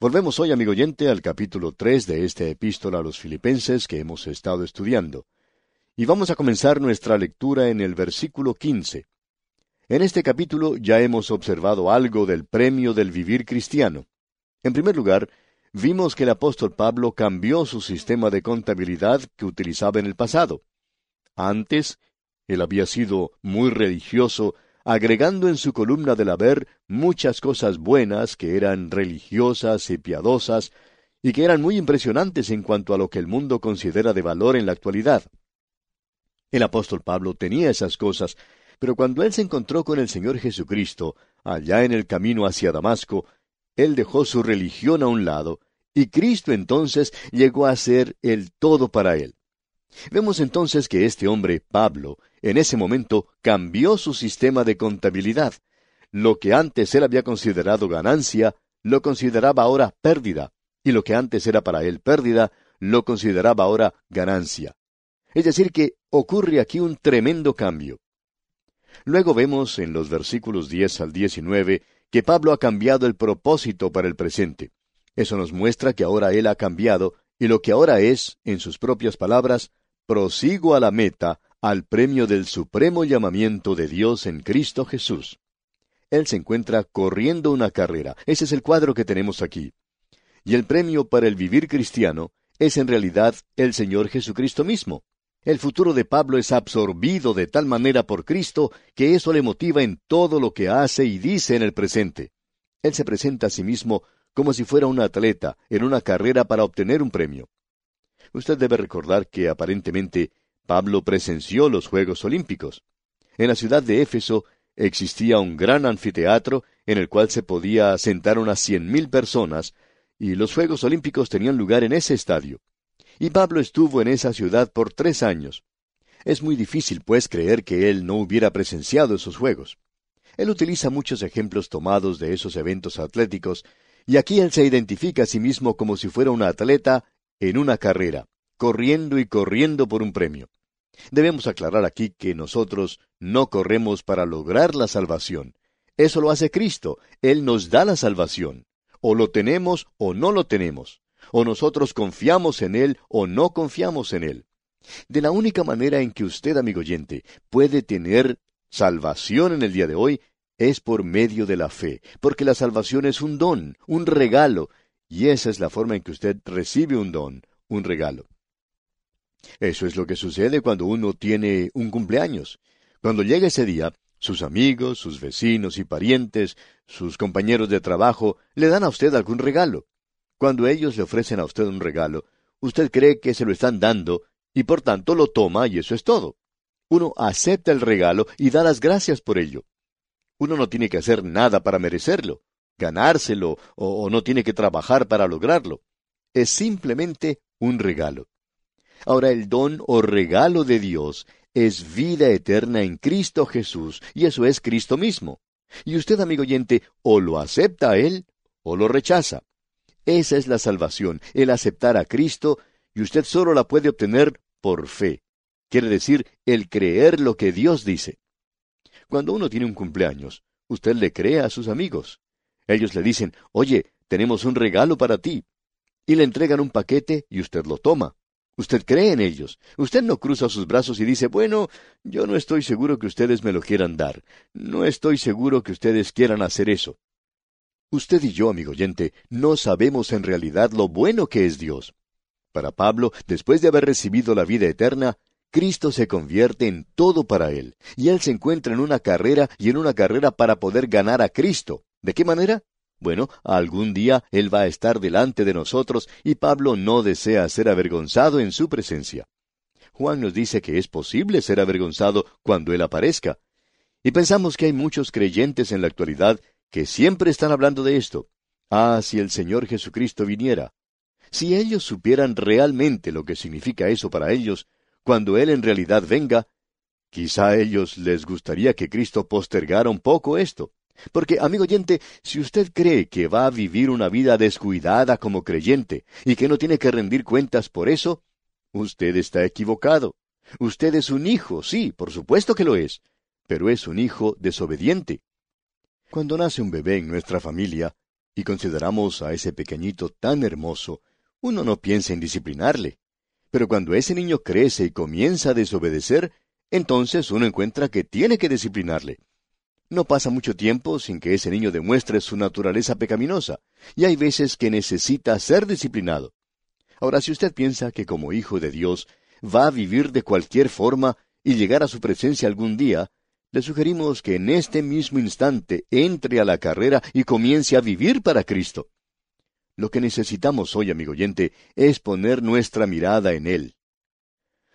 Volvemos hoy, amigo oyente, al capítulo tres de esta epístola a los filipenses que hemos estado estudiando. Y vamos a comenzar nuestra lectura en el versículo quince. En este capítulo ya hemos observado algo del premio del vivir cristiano. En primer lugar, vimos que el apóstol Pablo cambió su sistema de contabilidad que utilizaba en el pasado. Antes, él había sido muy religioso, agregando en su columna del haber muchas cosas buenas que eran religiosas y piadosas, y que eran muy impresionantes en cuanto a lo que el mundo considera de valor en la actualidad. El apóstol Pablo tenía esas cosas, pero cuando él se encontró con el Señor Jesucristo, allá en el camino hacia Damasco, él dejó su religión a un lado, y Cristo entonces llegó a ser el todo para él. Vemos entonces que este hombre, Pablo, en ese momento cambió su sistema de contabilidad. Lo que antes él había considerado ganancia, lo consideraba ahora pérdida, y lo que antes era para él pérdida, lo consideraba ahora ganancia. Es decir, que ocurre aquí un tremendo cambio. Luego vemos en los versículos 10 al 19 que Pablo ha cambiado el propósito para el presente. Eso nos muestra que ahora él ha cambiado, y lo que ahora es, en sus propias palabras, prosigo a la meta, al premio del supremo llamamiento de Dios en Cristo Jesús. Él se encuentra corriendo una carrera. Ese es el cuadro que tenemos aquí. Y el premio para el vivir cristiano es en realidad el Señor Jesucristo mismo. El futuro de Pablo es absorbido de tal manera por Cristo que eso le motiva en todo lo que hace y dice en el presente. Él se presenta a sí mismo como si fuera un atleta en una carrera para obtener un premio. Usted debe recordar que aparentemente Pablo presenció los Juegos Olímpicos. En la ciudad de Éfeso existía un gran anfiteatro en el cual se podía sentar unas cien mil personas, y los Juegos Olímpicos tenían lugar en ese estadio y Pablo estuvo en esa ciudad por tres años. Es muy difícil, pues, creer que él no hubiera presenciado esos juegos. Él utiliza muchos ejemplos tomados de esos eventos atléticos, y aquí él se identifica a sí mismo como si fuera un atleta en una carrera, corriendo y corriendo por un premio. Debemos aclarar aquí que nosotros no corremos para lograr la salvación. Eso lo hace Cristo. Él nos da la salvación. O lo tenemos o no lo tenemos o nosotros confiamos en Él o no confiamos en Él. De la única manera en que usted, amigo oyente, puede tener salvación en el día de hoy es por medio de la fe, porque la salvación es un don, un regalo, y esa es la forma en que usted recibe un don, un regalo. Eso es lo que sucede cuando uno tiene un cumpleaños. Cuando llega ese día, sus amigos, sus vecinos y parientes, sus compañeros de trabajo le dan a usted algún regalo. Cuando ellos le ofrecen a usted un regalo, usted cree que se lo están dando y por tanto lo toma y eso es todo. Uno acepta el regalo y da las gracias por ello. Uno no tiene que hacer nada para merecerlo, ganárselo o, no tiene que trabajar para lograrlo. Es simplemente un regalo. Ahora el don o regalo de Dios es vida eterna en Cristo Jesús, y eso es Cristo mismo. Y usted, amigo oyente, o lo acepta a Él o lo rechaza. Esa es la salvación, el aceptar a Cristo, y usted solo la puede obtener por fe. Quiere decir, el creer lo que Dios dice. Cuando uno tiene un cumpleaños, usted le cree a sus amigos. Ellos le dicen, oye, tenemos un regalo para ti. Y le entregan un paquete y usted lo toma. Usted cree en ellos. Usted no cruza sus brazos y dice, bueno, yo no estoy seguro que ustedes me lo quieran dar. No estoy seguro que ustedes quieran hacer eso. Usted y yo, amigo oyente, no sabemos en realidad lo bueno que es Dios. Para Pablo, después de haber recibido la vida eterna, Cristo se convierte en todo para él, y él se encuentra en una carrera y en una carrera para poder ganar a Cristo. ¿De qué manera? Bueno, algún día Él va a estar delante de nosotros y Pablo no desea ser avergonzado en su presencia. Juan nos dice que es posible ser avergonzado cuando Él aparezca. Y pensamos que hay muchos creyentes en la actualidad que siempre están hablando de esto. Ah, si el Señor Jesucristo viniera. Si ellos supieran realmente lo que significa eso para ellos, cuando Él en realidad venga, quizá a ellos les gustaría que Cristo postergara un poco esto. Porque, amigo oyente, si usted cree que va a vivir una vida descuidada como creyente y que no tiene que rendir cuentas por eso, usted está equivocado. Usted es un hijo, sí, por supuesto que lo es, pero es un hijo desobediente. Cuando nace un bebé en nuestra familia, y consideramos a ese pequeñito tan hermoso, uno no piensa en disciplinarle. Pero cuando ese niño crece y comienza a desobedecer, entonces uno encuentra que tiene que disciplinarle. No pasa mucho tiempo sin que ese niño demuestre su naturaleza pecaminosa, y hay veces que necesita ser disciplinado. Ahora, si usted piensa que como hijo de Dios va a vivir de cualquier forma y llegar a su presencia algún día, le sugerimos que en este mismo instante entre a la carrera y comience a vivir para Cristo. Lo que necesitamos hoy, amigo oyente, es poner nuestra mirada en Él.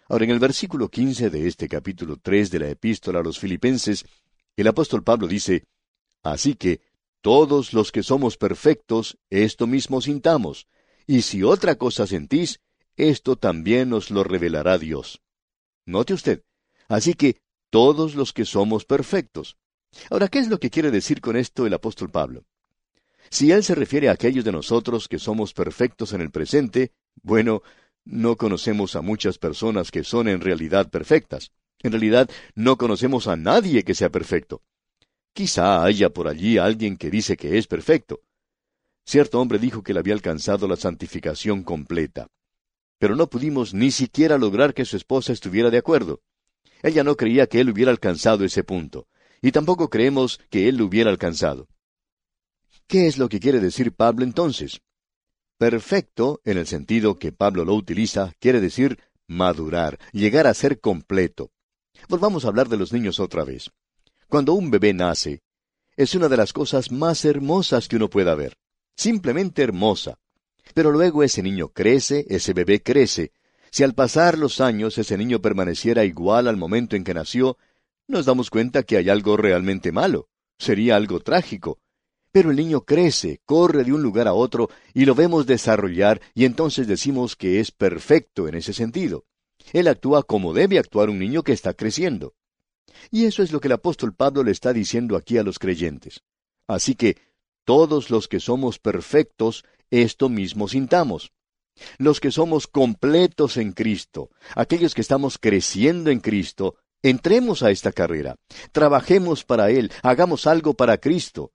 Ahora, en el versículo 15 de este capítulo 3 de la epístola a los filipenses, el apóstol Pablo dice, Así que, todos los que somos perfectos, esto mismo sintamos, y si otra cosa sentís, esto también os lo revelará Dios. Note usted, así que todos los que somos perfectos. Ahora, ¿qué es lo que quiere decir con esto el apóstol Pablo? Si él se refiere a aquellos de nosotros que somos perfectos en el presente, bueno, no conocemos a muchas personas que son en realidad perfectas. En realidad, no conocemos a nadie que sea perfecto. Quizá haya por allí alguien que dice que es perfecto. Cierto hombre dijo que le había alcanzado la santificación completa. Pero no pudimos ni siquiera lograr que su esposa estuviera de acuerdo. Ella no creía que él hubiera alcanzado ese punto, y tampoco creemos que él lo hubiera alcanzado. ¿Qué es lo que quiere decir Pablo entonces? Perfecto, en el sentido que Pablo lo utiliza, quiere decir madurar, llegar a ser completo. Volvamos a hablar de los niños otra vez. Cuando un bebé nace, es una de las cosas más hermosas que uno pueda ver. Simplemente hermosa. Pero luego ese niño crece, ese bebé crece. Si al pasar los años ese niño permaneciera igual al momento en que nació, nos damos cuenta que hay algo realmente malo. Sería algo trágico. Pero el niño crece, corre de un lugar a otro y lo vemos desarrollar y entonces decimos que es perfecto en ese sentido. Él actúa como debe actuar un niño que está creciendo. Y eso es lo que el apóstol Pablo le está diciendo aquí a los creyentes. Así que todos los que somos perfectos, esto mismo sintamos. Los que somos completos en Cristo, aquellos que estamos creciendo en Cristo, entremos a esta carrera, trabajemos para Él, hagamos algo para Cristo,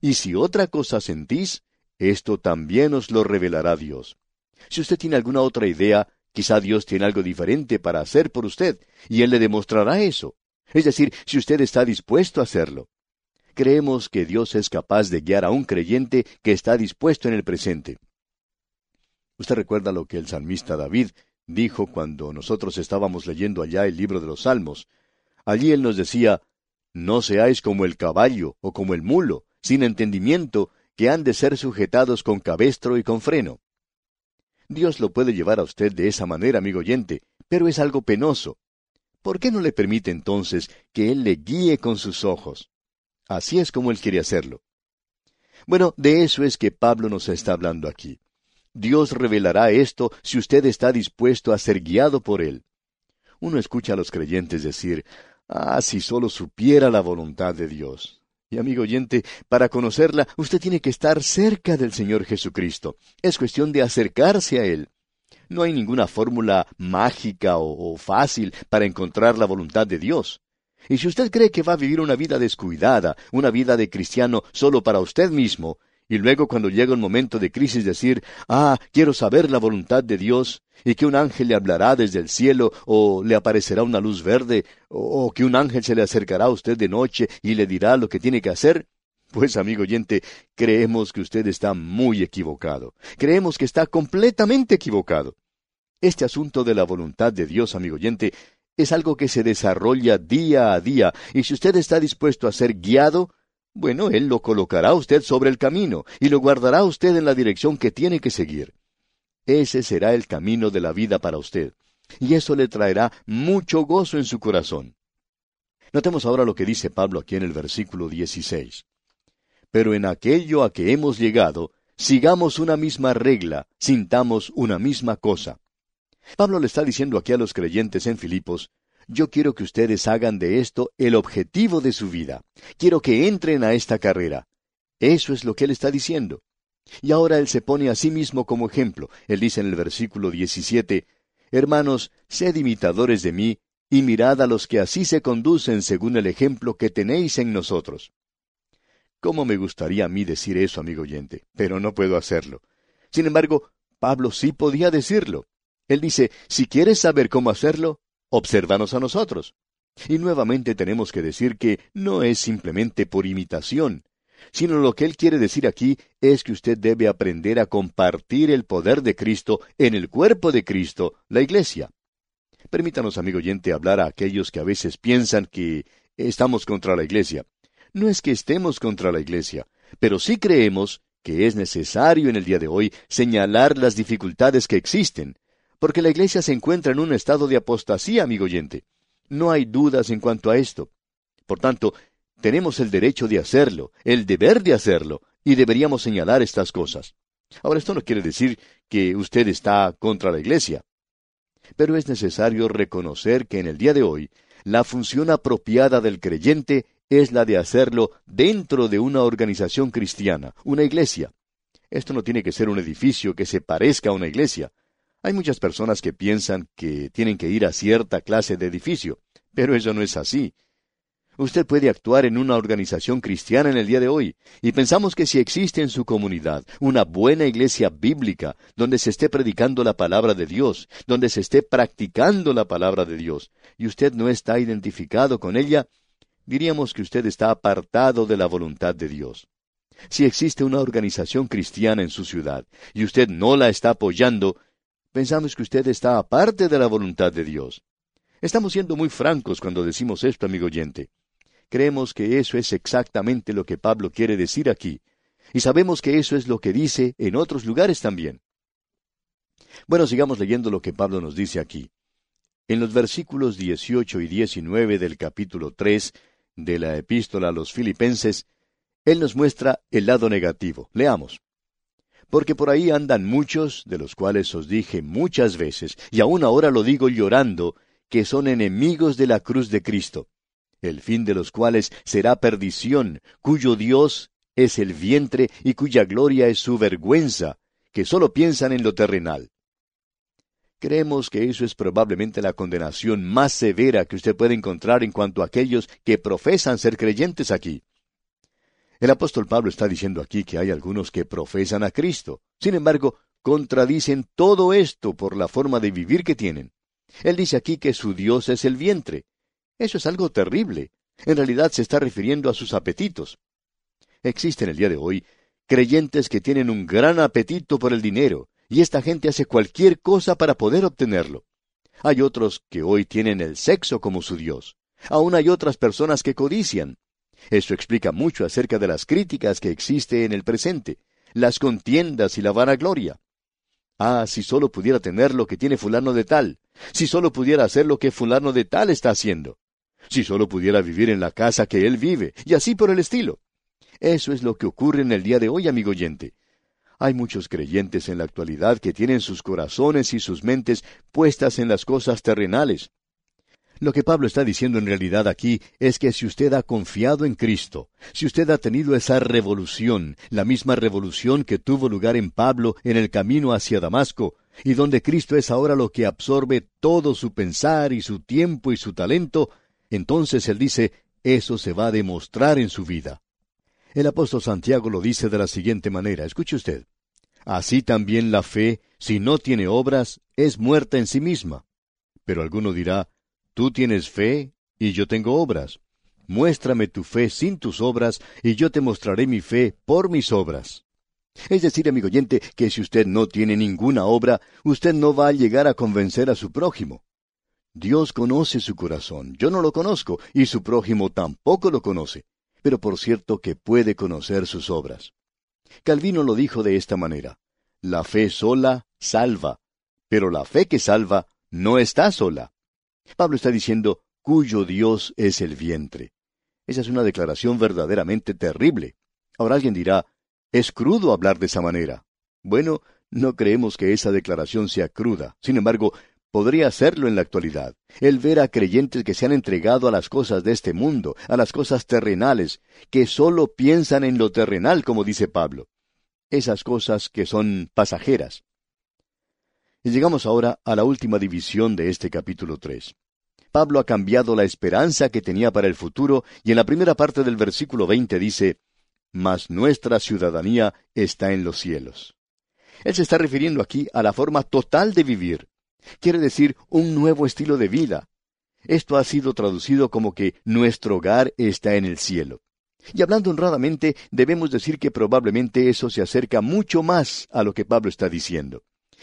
y si otra cosa sentís, esto también os lo revelará Dios. Si usted tiene alguna otra idea, quizá Dios tiene algo diferente para hacer por usted, y Él le demostrará eso. Es decir, si usted está dispuesto a hacerlo. Creemos que Dios es capaz de guiar a un creyente que está dispuesto en el presente. Usted recuerda lo que el salmista David dijo cuando nosotros estábamos leyendo allá el libro de los Salmos. Allí él nos decía, No seáis como el caballo o como el mulo, sin entendimiento, que han de ser sujetados con cabestro y con freno. Dios lo puede llevar a usted de esa manera, amigo oyente, pero es algo penoso. ¿Por qué no le permite entonces que Él le guíe con sus ojos? Así es como Él quiere hacerlo. Bueno, de eso es que Pablo nos está hablando aquí. Dios revelará esto si usted está dispuesto a ser guiado por Él. Uno escucha a los creyentes decir, ah, si solo supiera la voluntad de Dios. Y amigo oyente, para conocerla, usted tiene que estar cerca del Señor Jesucristo. Es cuestión de acercarse a Él. No hay ninguna fórmula mágica o, fácil para encontrar la voluntad de Dios. Y si usted cree que va a vivir una vida descuidada, una vida de cristiano solo para usted mismo, y luego cuando llega un momento de crisis decir, ah, quiero saber la voluntad de Dios, y que un ángel le hablará desde el cielo, o le aparecerá una luz verde, o, que un ángel se le acercará a usted de noche y le dirá lo que tiene que hacer, pues amigo oyente, creemos que usted está muy equivocado. Creemos que está completamente equivocado. Este asunto de la voluntad de Dios, amigo oyente, es algo que se desarrolla día a día, y si usted está dispuesto a ser guiado, bueno, Él lo colocará a usted sobre el camino y lo guardará a usted en la dirección que tiene que seguir. Ese será el camino de la vida para usted, y eso le traerá mucho gozo en su corazón. Notemos ahora lo que dice Pablo aquí en el versículo 16. Pero en aquello a que hemos llegado, sigamos una misma regla, sintamos una misma cosa. Pablo le está diciendo aquí a los creyentes en Filipos, yo quiero que ustedes hagan de esto el objetivo de su vida. Quiero que entren a esta carrera. Eso es lo que él está diciendo. Y ahora él se pone a sí mismo como ejemplo. Él dice en el versículo 17, Hermanos, sed imitadores de mí, y mirad a los que así se conducen según el ejemplo que tenéis en nosotros. ¿Cómo me gustaría a mí decir eso, amigo oyente? Pero no puedo hacerlo. Sin embargo, Pablo sí podía decirlo. Él dice, si quieres saber cómo hacerlo, obsérvanos a nosotros. Y nuevamente tenemos que decir que no es simplemente por imitación, sino lo que él quiere decir aquí es que usted debe aprender a compartir el poder de Cristo en el cuerpo de Cristo, la iglesia. Permítanos, amigo oyente, hablar a aquellos que a veces piensan que estamos contra la iglesia. No es que estemos contra la iglesia, pero sí creemos que es necesario en el día de hoy señalar las dificultades que existen, porque la iglesia se encuentra en un estado de apostasía, amigo oyente. No hay dudas en cuanto a esto. Por tanto, tenemos el derecho de hacerlo, el deber de hacerlo, y deberíamos señalar estas cosas. Ahora, esto no quiere decir que usted está contra la iglesia. Pero es necesario reconocer que en el día de hoy, la función apropiada del creyente es la de hacerlo dentro de una organización cristiana, una iglesia. Esto no tiene que ser un edificio que se parezca a una iglesia. Hay muchas personas que piensan que tienen que ir a cierta clase de edificio, pero eso no es así. Usted puede actuar en una organización cristiana en el día de hoy, y pensamos que si existe en su comunidad una buena iglesia bíblica, donde se esté predicando la palabra de Dios, donde se esté practicando la palabra de Dios, y usted no está identificado con ella, diríamos que usted está apartado de la voluntad de Dios. Si existe una organización cristiana en su ciudad y usted no la está apoyando, pensamos que usted está aparte de la voluntad de Dios. Estamos siendo muy francos cuando decimos esto, amigo oyente. Creemos que eso es exactamente lo que Pablo quiere decir aquí, y sabemos que eso es lo que dice en otros lugares también. Bueno, sigamos leyendo lo que Pablo nos dice aquí. En los versículos 18 y 19 del capítulo 3, de la epístola a los filipenses, él nos muestra el lado negativo. Leamos. Porque por ahí andan muchos, de los cuales os dije muchas veces, y aún ahora lo digo llorando, que son enemigos de la cruz de Cristo, el fin de los cuales será perdición, cuyo Dios es el vientre y cuya gloria es su vergüenza, que sólo piensan en lo terrenal. Creemos que eso es probablemente la condenación más severa que usted puede encontrar en cuanto a aquellos que profesan ser creyentes aquí. El apóstol Pablo está diciendo aquí que hay algunos que profesan a Cristo. Sin embargo, contradicen todo esto por la forma de vivir que tienen. Él dice aquí que su Dios es el vientre. Eso es algo terrible. En realidad se está refiriendo a sus apetitos. Existen el día de hoy creyentes que tienen un gran apetito por el dinero, y esta gente hace cualquier cosa para poder obtenerlo. Hay otros que hoy tienen el sexo como su Dios. Aún hay otras personas que codician. Eso explica mucho acerca de las críticas que existe en el presente, las contiendas y la vanagloria. Ah, si solo pudiera tener lo que tiene fulano de tal, si solo pudiera hacer lo que fulano de tal está haciendo, si solo pudiera vivir en la casa que él vive, y así por el estilo. Eso es lo que ocurre en el día de hoy, amigo oyente. Hay muchos creyentes en la actualidad que tienen sus corazones y sus mentes puestas en las cosas terrenales. Lo que Pablo está diciendo en realidad aquí es que si usted ha confiado en Cristo, si usted ha tenido esa revolución, la misma revolución que tuvo lugar en Pablo en el camino hacia Damasco, y donde Cristo es ahora lo que absorbe todo su pensar y su tiempo y su talento, entonces él dice, eso se va a demostrar en su vida. El apóstol Santiago lo dice de la siguiente manera, escuche usted. Así también la fe, si no tiene obras, es muerta en sí misma. Pero alguno dirá, Tú tienes fe y yo tengo obras. Muéstrame tu fe sin tus obras, y yo te mostraré mi fe por mis obras. Es decir, amigo oyente, que si usted no tiene ninguna obra, usted no va a llegar a convencer a su prójimo. Dios conoce su corazón, yo no lo conozco, y su prójimo tampoco lo conoce, pero por cierto que puede conocer sus obras. Calvino lo dijo de esta manera, la fe sola salva, pero la fe que salva no está sola. Pablo está diciendo, cuyo Dios es el vientre. Esa es una declaración verdaderamente terrible. Ahora alguien dirá, es crudo hablar de esa manera. Bueno, no creemos que esa declaración sea cruda. Sin embargo, podría serlo en la actualidad. El ver a creyentes que se han entregado a las cosas de este mundo, a las cosas terrenales, que sólo piensan en lo terrenal, como dice Pablo. Esas cosas que son pasajeras. Y llegamos ahora a la última división de este capítulo 3. Pablo ha cambiado la esperanza que tenía para el futuro y en la primera parte del versículo 20 dice, mas nuestra ciudadanía está en los cielos. Él se está refiriendo aquí a la forma total de vivir. Quiere decir un nuevo estilo de vida. Esto ha sido traducido como que nuestro hogar está en el cielo. Y hablando honradamente, debemos decir que probablemente eso se acerca mucho más a lo que Pablo está diciendo.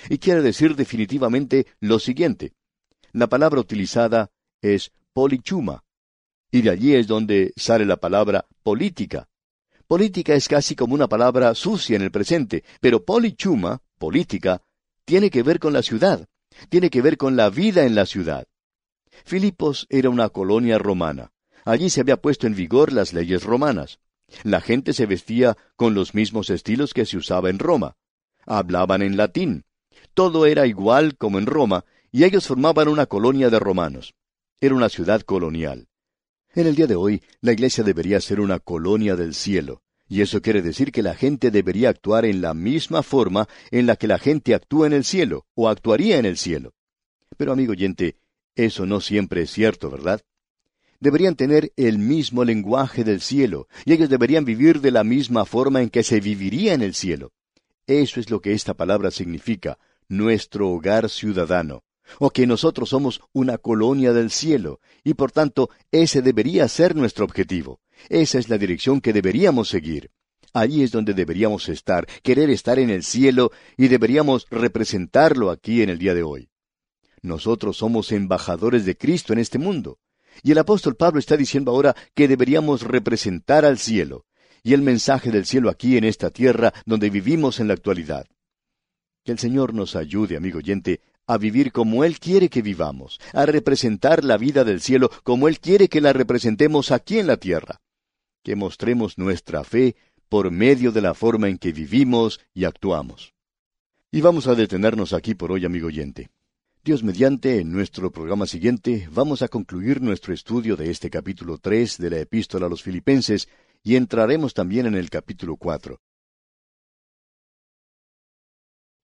Y quiere decir definitivamente lo siguiente. La palabra utilizada es polichuma. Y de allí es donde sale la palabra política. Política es casi como una palabra sucia en el presente, pero polichuma, política, tiene que ver con la ciudad, tiene que ver con la vida en la ciudad. Filipos era una colonia romana. Allí se había puesto en vigor las leyes romanas. La gente se vestía con los mismos estilos que se usaba en Roma. Hablaban en latín. Todo era igual como en Roma, y ellos formaban una colonia de romanos. Era una ciudad colonial. En el día de hoy, la iglesia debería ser una colonia del cielo, y eso quiere decir que la gente debería actuar en la misma forma en la que la gente actúa en el cielo, o actuaría en el cielo. Pero amigo oyente, eso no siempre es cierto, ¿verdad? Deberían tener el mismo lenguaje del cielo, y ellos deberían vivir de la misma forma en que se viviría en el cielo. Eso es lo que esta palabra significa, nuestro hogar ciudadano, o que nosotros somos una colonia del cielo, y por tanto ese debería ser nuestro objetivo. Esa es la dirección que deberíamos seguir. Allí es donde deberíamos estar, querer estar en el cielo, y deberíamos representarlo aquí en el día de hoy. Nosotros somos embajadores de Cristo en este mundo. Y el apóstol Pablo está diciendo ahora que deberíamos representar al cielo, y el mensaje del cielo aquí en esta tierra donde vivimos en la actualidad. Que el Señor nos ayude, amigo oyente, a vivir como Él quiere que vivamos, a representar la vida del cielo como Él quiere que la representemos aquí en la tierra. Que mostremos nuestra fe por medio de la forma en que vivimos y actuamos. Y vamos a detenernos aquí por hoy, amigo oyente. Dios mediante, en nuestro programa siguiente vamos a concluir nuestro estudio de este capítulo tres de la epístola a los filipenses y entraremos también en el capítulo cuatro.